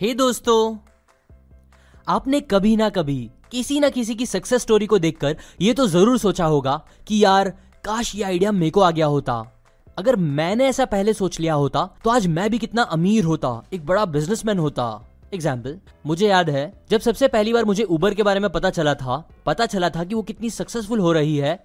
हे hey दोस्तों, आपने कभी ना कभी किसी ना किसी की सक्सेस स्टोरी को देखकर ये तो ज़रूर सोचा होगा कि यार, काश ये आइडिया मेरे को आ गया होता। अगर मैंने ऐसा पहले सोच लिया होता तो आज मैं भी कितना अमीर होता, एक बड़ा बिजनेसमैन होता। एग्ज़ाम्पल मुझे याद है, जब सबसे पहली बार मुझे उबर के बारे में पता चला था, पता चला था कि वो कितनी सक्सेसफुल हो रही है,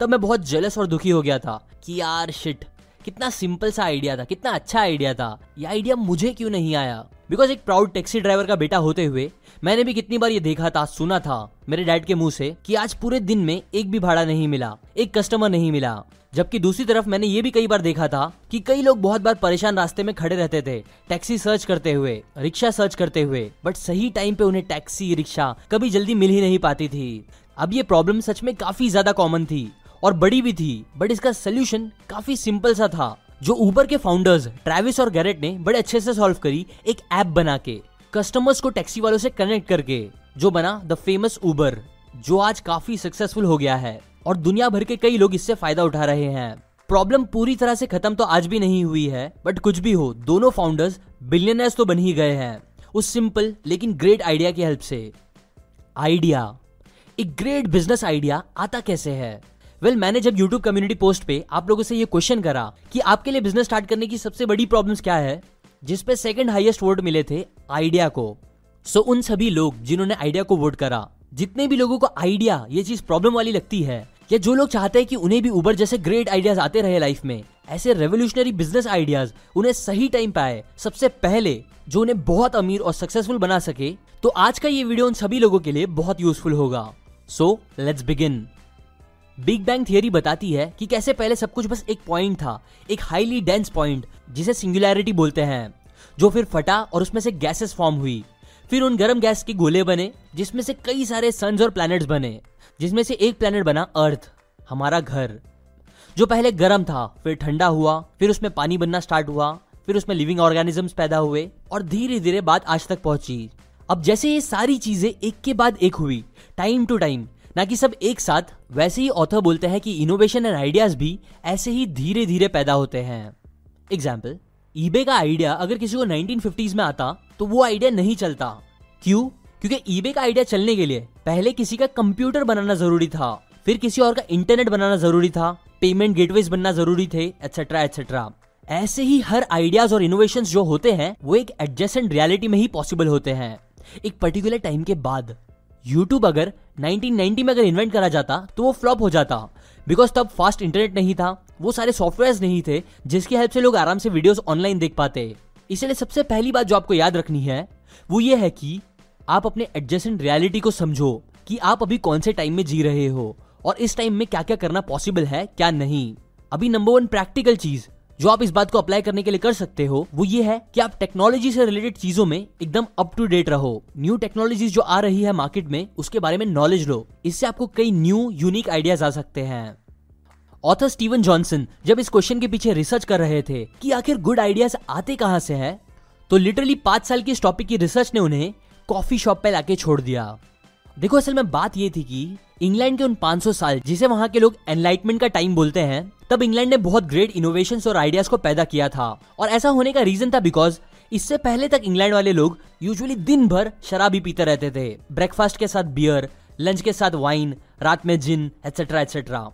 तब मैं बहुत जेलस और दुखी हो गया था कि यार शिट कितना सिंपल सा आइडिया था, कितना अच्छा आइडिया था। ये आइडिया मुझे क्यों नहीं आया? बिकॉज़ एक प्राउड टैक्सी ड्राइवर का बेटा होते हुए मैंने भी कितनी बार ये देखा था, सुना था मेरे डैड के मुँह से कि आज पूरे दिन में एक भी भाड़ा नहीं मिला, एक कस्टमर नहीं मिला। जबकि दूसरी तरफ़ मैंने ये भी कई बार देखा था कि कई लोग बहुत बार परेशान रास्ते में खड़े रहते थे टैक्सी सर्च करते हुए रिक्शा सर्च करते हुए बट सही टाइम पे उन्हें टैक्सी रिक्शा कभी जल्दी मिल ही नहीं पाती थी। अब ये प्रॉब्लम सच में काफ़ी ज़्यादा कॉमन थी। और बड़ी भी थी बट इसका सोल्यूशन काफ़ी सिंपल सा था, जो ऊबर के फाउंडर्स ट्रेविस और गैरेट ने बड़े अच्छे से सॉल्व करी एक ऐप बना के कस्टमर्स को टैक्सी वालों से कनेक्ट करके, जो बना द फ़ेमस ऊबर जो आज काफ़ी सक्सेसफुल हो गया है, और दुनिया भर के कई लोग इससे फ़ायदा उठा रहे हैं। प्रॉब्लम पूरी तरह से खत्म तो आज भी नहीं हुई है बट कुछ भी हो, दोनों फाउंडर्स बिलियनर्स तो बन ही गए हैं, उस सिंपल लेकिन ग्रेट आइडिया की हेल्प से। आइडिया एक ग्रेट बिज़नेस आइडिया आता कैसे है? वेल well, मैंने जब YouTube कम्युनिटी पोस्ट पे आप लोगों से ये क्वेश्चन करा कि आपके लिए बिज़नेस स्टार्ट करने की सबसे बड़ी प्रॉब्लम्स क्या है जिसपे सेकंड हाईएस्ट वोट मिले थे आइडिया को। सो so, उन सभी लोग जिन्होंने आइडिया को वोट करा जितने भी लोगों को आइडिया ये चीज़ प्रॉब्लम वाली लगती है या जो लोग चाहते हैं कि उन्हें भी उबर जैसे ग्रेट आइडियाज़ आते रहे लाइफ में ऐसे रेवोल्यूशनरी बिज़नेस आइडियाज़ उन्हें सही टाइम पे आए सबसे पहले जो उन्हें बहुत अमीर और सक्सेसफुल बना सके तो आज का ये वीडियो उन सभी लोगों के लिए बहुत यूजफुल होगा। So let's begin big bang theory बताती है कि कैसे पहले सब कुछ बस एक पॉइंट था, एक हाईली डेंस पॉइंट जिसे सिंगुलैरिटी बोलते हैं, जो फिर फटा और उसमें से गैसेस फॉर्म हुई। फिर उन गर्म गैस के गोले बने, जिसमें से कई सारे सन्स और प्लैनेट्स बने, जिसमें से एक प्लैनेट बना अर्थ हमारा घर, जो पहले गर्म था, फिर ठंडा हुआ, फिर उसमें पानी बनना स्टार्ट हुआ, फिर उसमें लिविंग ऑर्गेनिजम्स पैदा हुए और धीरे धीरे बात आज तक पहुँची। अब जैसे ये सारी चीज़ें एक के बाद एक हुई टाइम टू टाइम ना कि सब एक साथ, वैसे ही ऑथर बोलते हैं कि इनोवेशन एंड आइडियाज़ भी ऐसे ही धीरे धीरे पैदा होते हैं। एग्ज़ाम्पल ईबे का आइडिया अगर किसी को 1950s में आता तो वो आइडिया नहीं चलता। क्यों? क्योंकि ईबे का आइडिया चलने के लिए पहले किसी का कंप्यूटर बनाना ज़रूरी था, फिर किसी और का इंटरनेट बनाना ज़रूरी था पेमेंट गेटवेज बनना ज़रूरी थे एक्सेट्रा एक्सेट्रा ऐसे ही हर आइडियाज़ और इनोवेशन जो होते हैं, वो एक एडजस्टेंट रियलिटी में ही पॉसिबल होते हैं। एक पर्टिकुलर टाइम के बाद। यूट्यूब अगर 1990 में अगर इन्वेंट करा जाता तो वो फ्लॉप हो जाता। बिकॉज़ तब फास्ट इंटरनेट नहीं था, वो सारे सॉफ्टवेयर नहीं थे, जिसकी हेल्प से लोग आराम से वीडियोस ऑनलाइन देख पाते। इसलिए सबसे पहली बात जो आपको याद रखनी है, वो ये है कि आप अपने एडजस्टेंट रियलिटी को समझो कि आप अभी कौन से टाइम में जी रहे हो, और इस टाइम में क्या क्या करना पॉसिबल है, क्या नहीं। अभी नंबर वन प्रैक्टिकल चीज़ जो आप इस बात को अप्लाई करने के लिए कर सकते हो, वो ये है कि आप टेक्नोलॉजी से रिलेटेड चीज़ों में एकदम अप टू डेट रहो। न्यू टेक्नोलॉजीज़ जो आ रही है मार्केट में, उसके बारे में नॉलेज लो। इससे आपको कई न्यू यूनिक आइडियाज़ आ सकते हैं। ऑथर स्टीवन जॉनसन जब इस क्वेश्चन के पीछे रिसर्च कर रहे थे कि आखिर गुड आइडियाज़ आते कहाँ से है तो लिटरली पाँच साल की इस टॉपिक की रिसर्च ने उन्हें कॉफ़ी शॉप पे लाके छोड़ दिया। देखो, असल में बात ये थी कि इंग्लैंड के उन 500 साल, जिसे वहाँ के लोग एनलाइटमेंट का टाइम बोलते हैं, तब इंग्लैंड ने बहुत ग्रेट इनोवेशन और आइडियाज़ को पैदा किया था। और ऐसा होने का रीजन था बिकॉज़ इससे पहले तक इंग्लैंड वाले लोग यूजुअली दिन भर शराब ही पीते रहते थे। ब्रेकफास्ट के साथ बियर लंच के साथ वाइन रात में जिन एक्सेट्रा एक्सेट्रा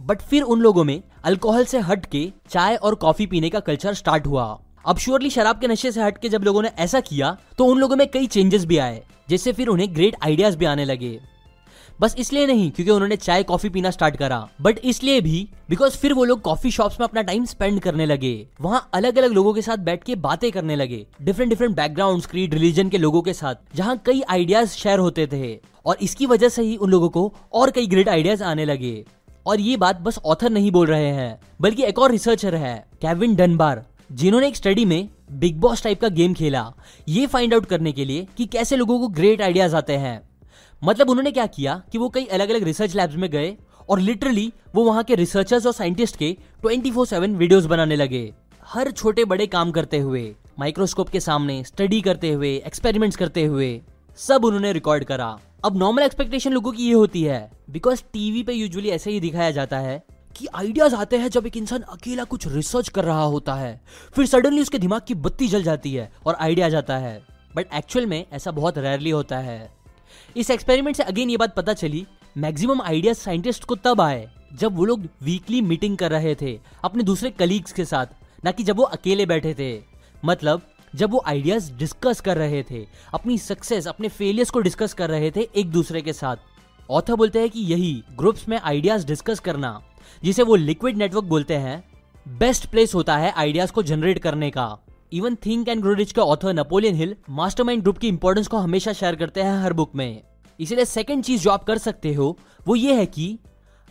बट फिर उन लोगों में अल्कोहल से हट के चाय और कॉफ़ी पीने का कल्चर स्टार्ट हुआ। अब श्योरली शराब के नशे से हट के जब लोगों ने ऐसा किया तो उन लोगों में कई चेंजेस भी आए, जिससे फिर उन्हें ग्रेट आइडियाज़ भी आने लगे। बस इसलिए नहीं, क्योंकि उन्होंने चाय, कॉफ़ी पीना स्टार्ट करा। बट इसलिए भी बिकॉज़ फिर वो लोग कॉफ़ी शॉप्स में अपना टाइम स्पेंड करने लगे। वहाँ अलग अलग लोगों के साथ बैठ के बातें करने लगे। Different different background creed religion के लोगों के साथ, जहाँ कई आइडियाज़ शेयर होते थे। और इसकी वजह से ही उन लोगों को और कई ग्रेट आइडियाज़ आने लगे। और ये बात बस ऑथर नहीं बोल रहे हैं, बल्कि एक और रिसर्चर है कैविन डनबार जिन्होंने एक स्टडी में बिग बॉस टाइप का गेम खेला। ये फाइंड आउट करने के लिए कि कैसे लोगों को ग्रेट आइडियाज़ आते हैं। मतलब उन्होंने क्या किया कि वो कई अलग अलग रिसर्च लैब्स में गए और लिटरली वो वहाँ के रिसर्चर्स और साइंटिस्ट के 24/7 वीडियोस बनाने लगे। हर छोटे बड़े काम करते हुए माइक्रोस्कोप के सामने स्टडी करते हुए एक्सपेरिमेंट्स करते हुए, सब उन्होंने रिकॉर्ड करा। अब नॉर्मल एक्सपेक्टेशन लोगों की ये होती है बिकॉज़ टीवी पे यूजुअली ऐसे ही दिखाया जाता है कि आइडियाज़ आते हैं जब एक इंसान अकेला कुछ रिसर्च कर रहा होता है। फिर सडनली उसके दिमाग की बत्ती जल जाती है और आइडिया जाता है। बट एक्चुअल में ऐसा बहुत रेयरली होता है। इस एक्सपेरिमेंट से अगेन ये बात पता चली मैक्सिमम आइडियाज़ साइंटिस्ट को तब आए, जब वो लोग वीकली मीटिंग कर रहे थे, अपने दूसरे कलीग्स के साथ, ना कि जब वो अकेले बैठे थे। मतलब जब वो आइडियाज़ डिस्कस कर रहे थे, अपनी सक्सेस अपने फेलियर्स को डिस्कस कर रहे थे एक दूसरे के साथ। ऑथर बोलते हैं कि यही ग्रुप्स में आइडियाज़ डिस्कस करना, जिसे वो लिक्विड नेटवर्क बोलते हैं बेस्ट प्लेस होता है आइडियाज़ को जनरेट करने का। Even think and grow rich के author Napoleon Hill mastermind group की इंपॉर्टेंस को हमेशा शेयर करते हैं हर बुक में। इसलिए सेकंड चीज़ जो आप कर सकते हो, वो ये है कि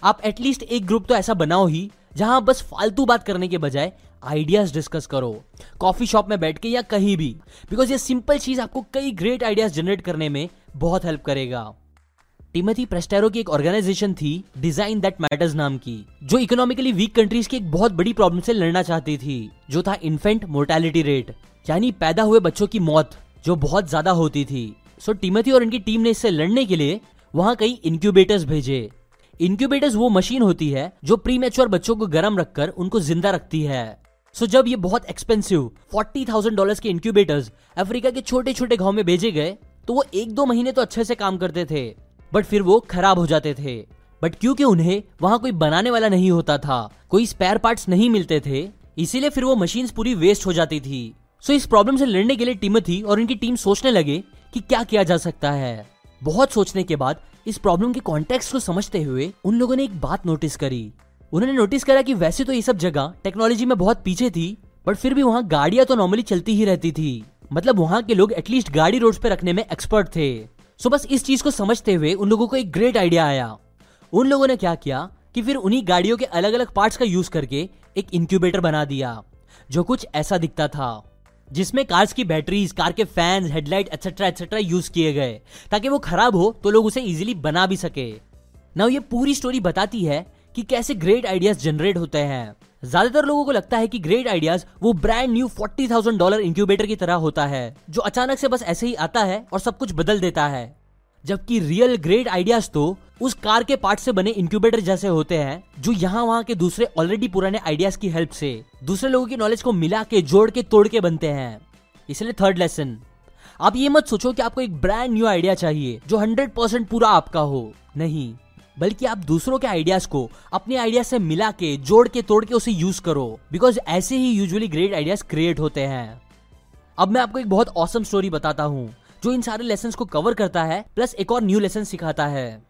आप एटलीस्ट एक ग्रुप तो ऐसा बनाओ ही, जहाँ बस फालतू बात करने के बजाय आइडियाज़ डिस्कस करो। कॉफ़ी शॉप में बैठ के या कहीं भी। बिकॉज़ ये सिंपल चीज़ आपको कई ग्रेट आइडियाज़ जनरेट करने में बहुत हेल्प करेगा। टिमथी प्रेस्टेरो की एक ऑर्गेनाइजेशन थी डिज़ाइन दैट मैटर्स नाम की जो इकोनॉमिकली वीक कंट्रीज़ की एक बहुत बड़ी प्रॉब्लम से लड़ना चाहती थी जो था इन्फेंट मोर्टेलिटी रेट यानी पैदा हुए बच्चों की मौत जो बहुत ज़्यादा होती थी। सो टिमथी और इनकी टीम ने इससे लड़ने के लिए वहाँ कई इंक्यूबेटर्स भेजे। इंक्यूबेटर्स वो मशीन होती है जो प्री बच्चों को गर्म रखकर उनको ज़िंदा रखती है। सो so, जब ये बहुत एक्सपेंसिव फोर्टी थाउज़ेंड डॉलर के इंक्यूबेटर्स अफ्रीका के छोटे छोटे गाँव में भेजे गए तो वो एक दो महीने तो अच्छे से काम करते थे। बट फिर वो खराब हो जाते थे। बट क्योंकि उन्हें वहाँ कोई बनाने वाला नहीं होता था, कोई स्पेयर पार्ट्स नहीं मिलते थे, इसीलिए फिर वो मशीन पूरी वेस्ट हो जाती थी। सो इस प्रॉब्लम से लड़ने के लिए टिमथी और उनकी टीम सोचने लगे कि क्या किया जा सकता है। बहुत सोचने के बाद इस प्रॉब्लम के कॉन्टेक्स्ट को समझते हुए उन लोगों ने एक बात नोटिस करी। उन्होंने नोटिस करा कि वैसे तो ये सब जगह टेक्नोलॉजी में बहुत पीछे थी, बट फिर भी वहाँ गाड़ियाँ तो नॉर्मली चलती ही रहती थी। मतलब वहाँ के लोग एटलीस्ट गाड़ी रोड पे रखने में एक्सपर्ट थे। सो बस इस चीज़ को समझते हुए उन लोगों को एक ग्रेट आइडिया आया। उन लोगों ने क्या किया कि फिर उन्हीं गाड़ियों के अलग अलग पार्ट्स का यूज़ करके एक इंक्यूबेटर बना दिया, जो कुछ ऐसा दिखता था, जिसमें कार्स की बैटरीज कार के fans headlight etcetera etcetera use किए गए, ताकि वो खराब हो तो लोग उसे इजीली बना भी सके। ना ये पूरी स्टोरी बताती है कि कैसे ग्रेट आइडियाज़ जनरेट होते हैं। ज़्यादातर लोगों को लगता है कि ग्रेट आइडियाज़ वो brand new forty thousand dollar incubator की तरह होता है, जो अचानक से बस ऐसे ही आता है और सब कुछ बदल देता है। जबकि रियल ग्रेट आइडियाज़ तो उस कार के पार्ट से बने इंक्यूबेटर जैसे होते हैं, जो यहाँ वहाँ के दूसरे ऑलरेडी पुराने आइडियाज़ की हेल्प से दूसरे लोगों की नॉलेज को मिला के, जोड़ के, तोड़ के बनते हैं। इसलिए थर्ड लेसन आप ये मत सोचो कि आपको एक ब्रांड न्यू आइडिया चाहिए, जो हंड्रेड परसेंट पूरा आपका हो। नहीं बल्कि आप दूसरों के आइडियाज़ को, अपने आइडिया से मिला के, जोड़ के, तोड़ के उसे यूज़ करो। बिकॉज़ ऐसे ही यूजुअली ग्रेट आइडियाज़ क्रिएट होते हैं। अब मैं आपको एक बहुत औसम स्टोरी बताता हूँ, जो इन सारे लेसन को कवर करता है प्लस एक और न्यू लेसन सिखाता है।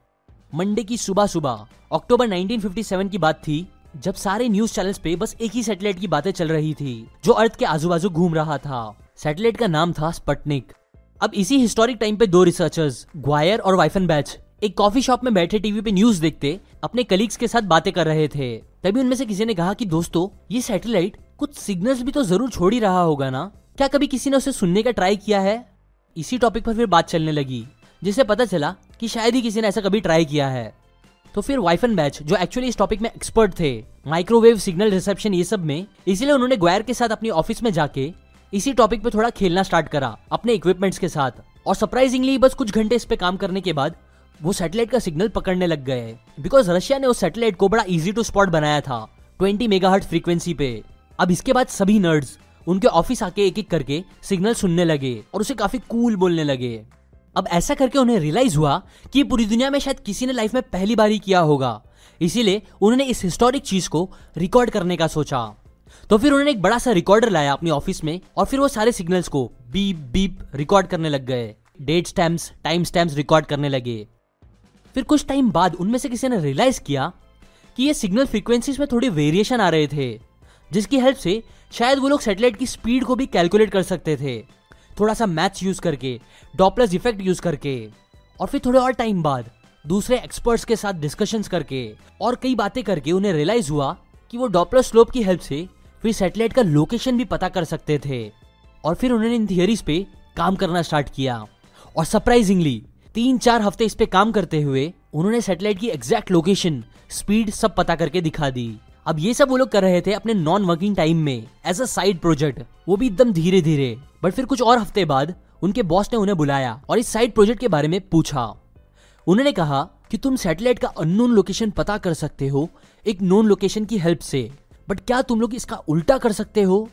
मंडे की सुबह सुबह अक्टूबर 1957 की बात थी, जब सारे न्यूज़ चैनल्स पे बस एक ही सैटेलाइट की बातें चल रही थी, जो अर्थ के आजू बाजू घूम रहा था। सैटेलाइट का नाम था स्पटनिक अब इसी हिस्टोरिक टाइम पे दो रिसर्चर्स ग्वायर और वाइफन बैच एक कॉफ़ी शॉप में बैठे टीवी पे न्यूज़ देखते, अपने कलीग्स के साथ बातें कर रहे थे। तभी उनमें से किसी ने कहा कि, दोस्तों, ये सैटेलाइट कुछ सिग्नल्स भी तो ज़रूर छोड़ ही रहा होगा ना? क्या कभी किसी ने उसे सुनने का ट्राई किया है? इसी टॉपिक पर फिर बात चलने लगी, जिससे पता चला कि शायद ही किसी ने ऐसा कभी ट्राई किया है। तो फिर वाइफन बैच जो एक्चुअली इस टॉपिक में एक्सपर्ट थे माइक्रोवेव सिग्नल रिसेप्शन ये सब में, इसीलिए उन्होंने ग्वायर के साथ अपनी ऑफ़िस में जाके इसी टॉपिक पे थोड़ा खेलना स्टार्ट करा, अपने इक्विपमेंट्स के साथ। और सरप्राइजिंगली बस कुछ घंटे इस पे काम करने के बाद वो सैटेलाइट का सिग्नल पकड़ने लग गए। बिकॉज़ रशिया ने उस सैटेलाइट को बड़ा इजी टू स्पॉट बनाया था 20 मेगाहर्ट्ज फ्रीक्वेंसी पे। अब इसके बाद सभी नर्ड्स उनके ऑफ़िस आके एक एक करके सिग्नल सुनने लगे और उसे काफ़ी कूल बोलने लगे। अब ऐसा करके उन्हें रियलाइज़ हुआ कि पूरी दुनिया में शायद किसी ने लाइफ में पहली बार ही किया होगा। इसीलिए उन्होंने इस हिस्टोरिक चीज़ को रिकॉर्ड करने का सोचा। तो फिर उन्होंने एक बड़ा सा रिकॉर्डर लाया अपनी ऑफ़िस में और फिर वो सारे सिग्नल्स को बीप बीप रिकॉर्ड करने लग गए। Date stamps time stamps record करने लगे। फिर कुछ टाइम बाद उनमें से किसी ने रियलाइज़ किया कि ये सिग्नल फ्रीक्वेंसीज में थोड़ी वेरिएशन आ रहे थे, जिसकी हेल्प से शायद वो लोग सैटेलाइट की स्पीड को भी कैलकुलेट कर सकते थे। थोड़ा सा मैथ्स यूज़ करके डॉपलस इफ़ेक्ट यूज़ करके, और फिर थोड़े और टाइम बाद दूसरे एक्सपर्ट्स के साथ डिस्कशन करके और कई बातें करके उन्हें रियलाइज़ हुआ कि वो डॉपलर स्लोप की हेल्प से फिर सैटेलाइट का लोकेशन भी पता कर सकते थे। और फिर उन्होंने इन थियरीज पे काम करना स्टार्ट किया। और सरप्राइजिंगली तीन चार हफ़्ते इस पे काम करते हुए उन्होंने सैटेलाइट की एग्जैक्ट लोकेशन स्पीड सब पता करके दिखा दी। अब ये सब वो लोग कर रहे थे अपने नॉन वर्किंग टाइम में एज अ साइड प्रोजेक्ट वो भी एकदम धीरे धीरे बट फिर कुछ और हफ़्ते बाद उनके बॉस ने उन्हें बुलाया और इस साइड प्रोजेक्ट के बारे में पूछा। उन्होंने कहा कि तुम सैटेलाइट का अननोन लोकेशन पता कर सकते हो, एक नोन लोकेशन की हेल्प से। बट क्या तुम लोग इसका उल्टा कर सकते हो?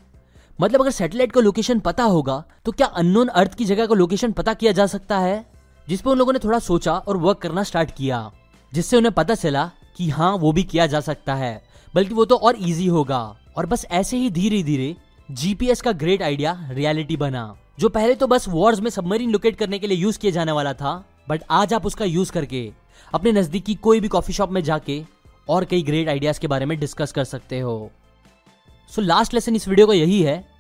मतलब अगर सैटेलाइट का लोकेशन पता होगा तो क्या अननोन अर्थ की जगह का लोकेशन पता किया जा सकता है? जिस पर उन लोगों ने थोड़ा सोचा और वर्क करना स्टार्ट किया, जिससे उन्हें पता चला कि हाँ वो भी किया जा सकता है। बल्कि वो तो और इजी होगा। और बस ऐसे ही धीरे धीरे जीपीएस का ग्रेट आइडिया रियलिटी बना, जो पहले तो बस वॉर्स में सबमरीन लोकेट करने के लिए यूज़ किया जाने वाला था बट आज आप उसका यूज़ करके, अपने नजदीकी कोई भी कॉफ़ी शॉप में जाके और कई ग्रेट आइडियाज़ के बारे में डिस्कस कर सकते हो। सो लास्ट लेसन इस वीडियो का यही है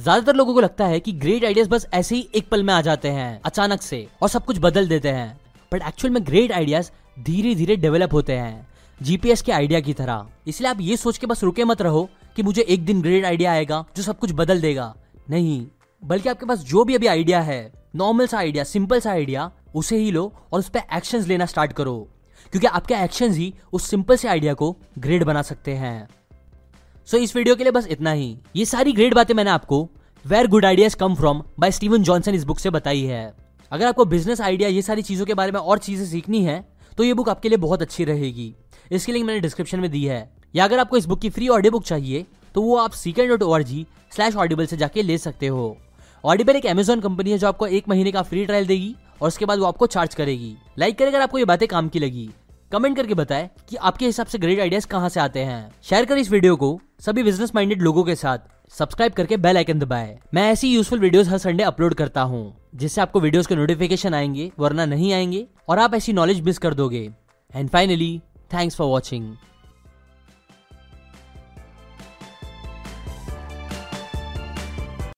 ज़्यादातर लोगों को लगता है कि ग्रेट आइडियाज़ बस ऐसे ही एक पल में आ जाते हैं, अचानक से, और सब कुछ बदल देते हैं। बट एक्चुअल में ग्रेट आइडियाज़ धीरे धीरे डेवलप होते हैं जीपीएस के आइडिया की तरह। इसलिए आप ये सोच के बस रुके मत रहो कि मुझे एक दिन ग्रेट आइडिया आएगा जो सब कुछ बदल देगा। नहीं, बल्कि आपके पास जो भी अभी आइडिया है नॉर्मल सा आइडिया सिंपल सा आइडिया उसे ही लो और उस पर एक्शन लेना स्टार्ट करो। क्योंकि आपके एक्शन ही उस सिंपल से आइडिया को ग्रेड बना सकते हैं। सो so, इस वीडियो के लिए बस इतना ही। ये सारी ग्रेट बातें मैंने आपको where good ideas come from by Steven Johnson इस बुक से बताई है। अगर आपको बिज़नेस आइडिया ये सारी चीज़ों के बारे में और चीज़ें सीखनी है तो ये बुक आपके लिए बहुत अच्छी रहेगी। इसकी लिंक मैंने डिस्क्रिप्शन में दी है। या अगर आपको इस बुक की फ्री ऑडियो बुक चाहिए तो वो आप seeker dot O R G slash Audible से जाके ले सकते हो। ऑडिबल एक अमेजोन कंपनी है जो आपको एक महीने का फ्री ट्रायल देगी और उसके बाद वो आपको चार्ज करेगी। लाइक करें अगर आपको ये बातें काम की लगी। कमेंट करके बताएँ कि आपके हिसाब से ग्रेट आइडियाज़ कहाँ से आते हैं। शेयर करें इस वीडियो को सभी बिज़नेस माइंडेड लोगों के साथ। सब्सक्राइब करके बेल आइकन दबाएँ। मैं ऐसी यूजफुल वीडियोस हर संडे अपलोड करता हूँ, जिससे आपको वीडियोस के नोटिफिकेशन आएँगे, वरना नहीं आएँगे, और आप ऐसी नॉलेज मिस कर दोगे। And finally thanks for watching